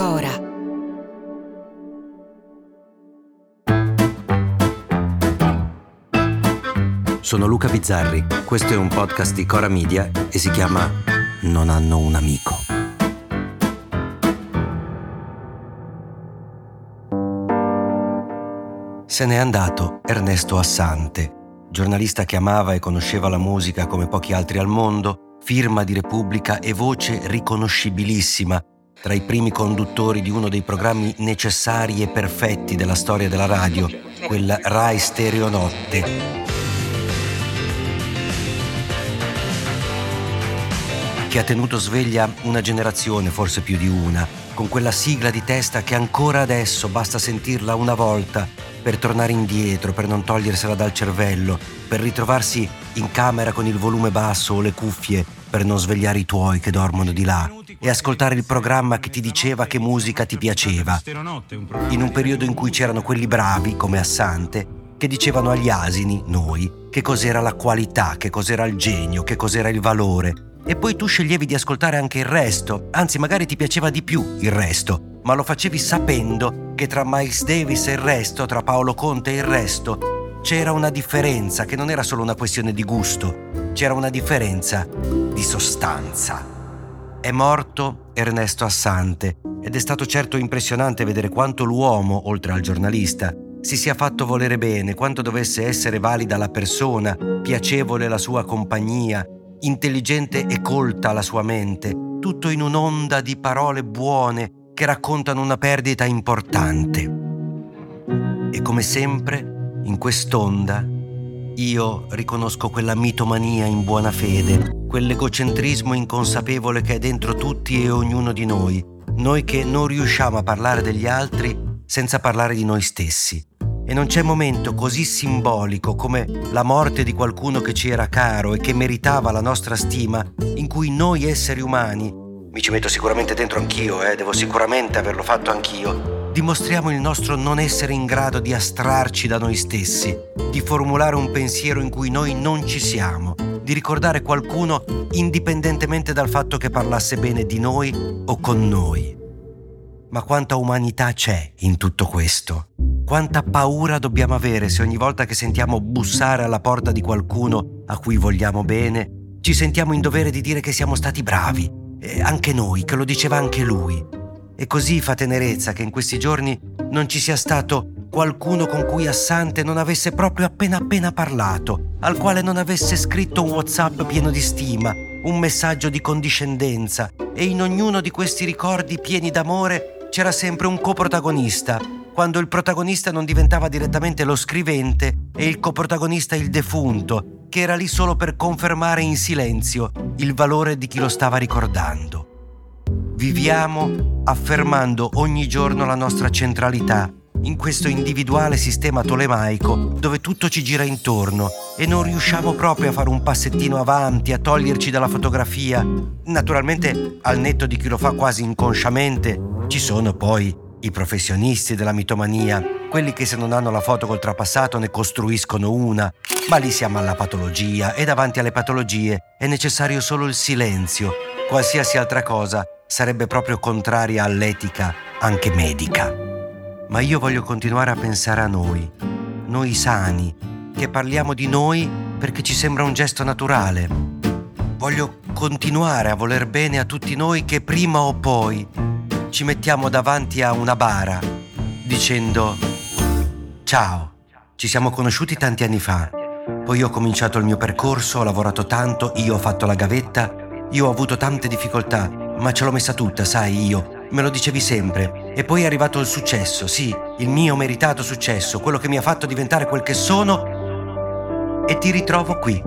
Cora. Sono Luca Bizzarri, questo è un podcast di Cora Media e si chiama Non hanno un amico. Se n'è andato Ernesto Assante, giornalista che amava e conosceva la musica come pochi altri al mondo, firma di Repubblica e voce riconoscibilissima tra i primi conduttori di uno dei programmi necessari e perfetti della storia della radio, quella Rai Stereo Notte. che ha tenuto sveglia una generazione, forse più di una, con quella sigla di testa che ancora adesso basta sentirla una volta per tornare indietro, per non togliersela dal cervello, per ritrovarsi in camera con il volume basso o le cuffie per non svegliare i tuoi che dormono di là e ascoltare il programma che ti diceva che musica ti piaceva. In un periodo in cui c'erano quelli bravi, come Assante, che dicevano agli asini, noi, che cos'era la qualità, che cos'era il genio, che cos'era il valore, e poi tu sceglievi di ascoltare anche il resto, anzi magari ti piaceva di più il resto, ma lo facevi sapendo che tra Miles Davis e il resto, tra Paolo Conte e il resto, c'era una differenza che non era solo una questione di gusto, c'era una differenza di sostanza. È morto Ernesto Assante ed è stato certo impressionante vedere quanto l'uomo, oltre al giornalista, si sia fatto volere bene, quanto dovesse essere valida la persona, piacevole la sua compagnia, intelligente e colta la sua mente, tutto in un'onda di parole buone che raccontano una perdita importante. E come sempre, in quest'onda, io riconosco quella mitomania in buona fede, quell'egocentrismo inconsapevole che è dentro tutti e ognuno di noi, noi che non riusciamo a parlare degli altri senza parlare di noi stessi. E non c'è momento così simbolico come la morte di qualcuno che ci era caro e che meritava la nostra stima, in cui noi esseri umani, mi ci metto sicuramente dentro anch'io, eh, devo sicuramente averlo fatto anch'io, dimostriamo il nostro non essere in grado di astrarci da noi stessi, di formulare un pensiero in cui noi non ci siamo, di ricordare qualcuno indipendentemente dal fatto che parlasse bene di noi o con noi. Ma quanta umanità c'è in tutto questo? Quanta paura dobbiamo avere se ogni volta che sentiamo bussare alla porta di qualcuno a cui vogliamo bene, ci sentiamo in dovere di dire che siamo stati bravi, e anche noi, che lo diceva anche lui. E così fa tenerezza che in questi giorni non ci sia stato qualcuno con cui Assante non avesse proprio appena appena parlato, al quale non avesse scritto un WhatsApp pieno di stima, un messaggio di condiscendenza, e in ognuno di questi ricordi pieni d'amore c'era sempre un coprotagonista, quando il protagonista non diventava direttamente lo scrivente e il coprotagonista il defunto, che era lì solo per confermare in silenzio il valore di chi lo stava ricordando. Viviamo affermando ogni giorno la nostra centralità in questo individuale sistema tolemaico dove tutto ci gira intorno e non riusciamo proprio a fare un passettino avanti, a toglierci dalla fotografia. Naturalmente, al netto di chi lo fa quasi inconsciamente, ci sono poi i professionisti della mitomania, quelli che se non hanno la foto col trapassato ne costruiscono una, ma lì siamo alla patologia e davanti alle patologie è necessario solo il silenzio. Qualsiasi altra cosa sarebbe proprio contraria all'etica, anche medica. Ma io voglio continuare a pensare a noi, noi sani, che parliamo di noi perché ci sembra un gesto naturale. Voglio continuare a voler bene a tutti noi che prima o poi ci mettiamo davanti a una bara dicendo ciao, ci siamo conosciuti tanti anni fa, poi ho cominciato il mio percorso, ho lavorato tanto, io ho fatto la gavetta, io ho avuto tante difficoltà, ma ce l'ho messa tutta, sai, io, me lo dicevi sempre, e poi è arrivato il successo, sì, il mio meritato successo, quello che mi ha fatto diventare quel che sono, e ti ritrovo qui,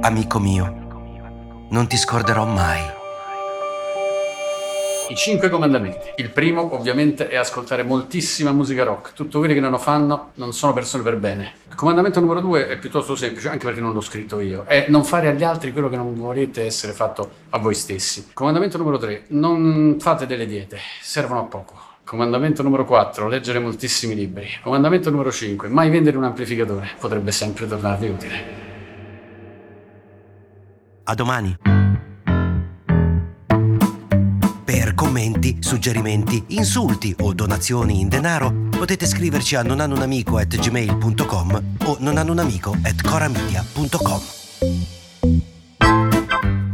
amico mio. Non ti scorderò mai. I cinque comandamenti. Il primo, ovviamente, è ascoltare moltissima musica rock. Tutto quelli che non lo fanno non sono persone per bene. Il comandamento numero due è piuttosto semplice, anche perché non l'ho scritto io. È non fare agli altri quello che non volete essere fatto a voi stessi. Comandamento numero tre, non fate delle diete, servono a poco. Comandamento numero 4, leggere moltissimi libri. Comandamento numero 5, mai vendere un amplificatore, potrebbe sempre tornarvi utile. A domani. Commenti, suggerimenti, insulti o donazioni in denaro potete scriverci a nonanunamico@gmail.com o nonanunamico@coramedia.com.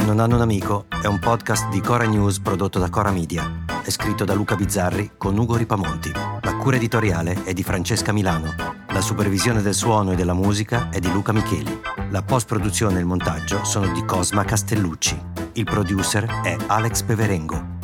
Non hanno un amico è un podcast di Cora News prodotto da Cora Media. È scritto da Luca Bizzarri con Ugo Ripamonti. La cura editoriale è di Francesca Milano. La supervisione del suono e della musica è di Luca Micheli. La post-produzione e il montaggio sono di Cosma Castellucci. Il producer è Alex Peverengo.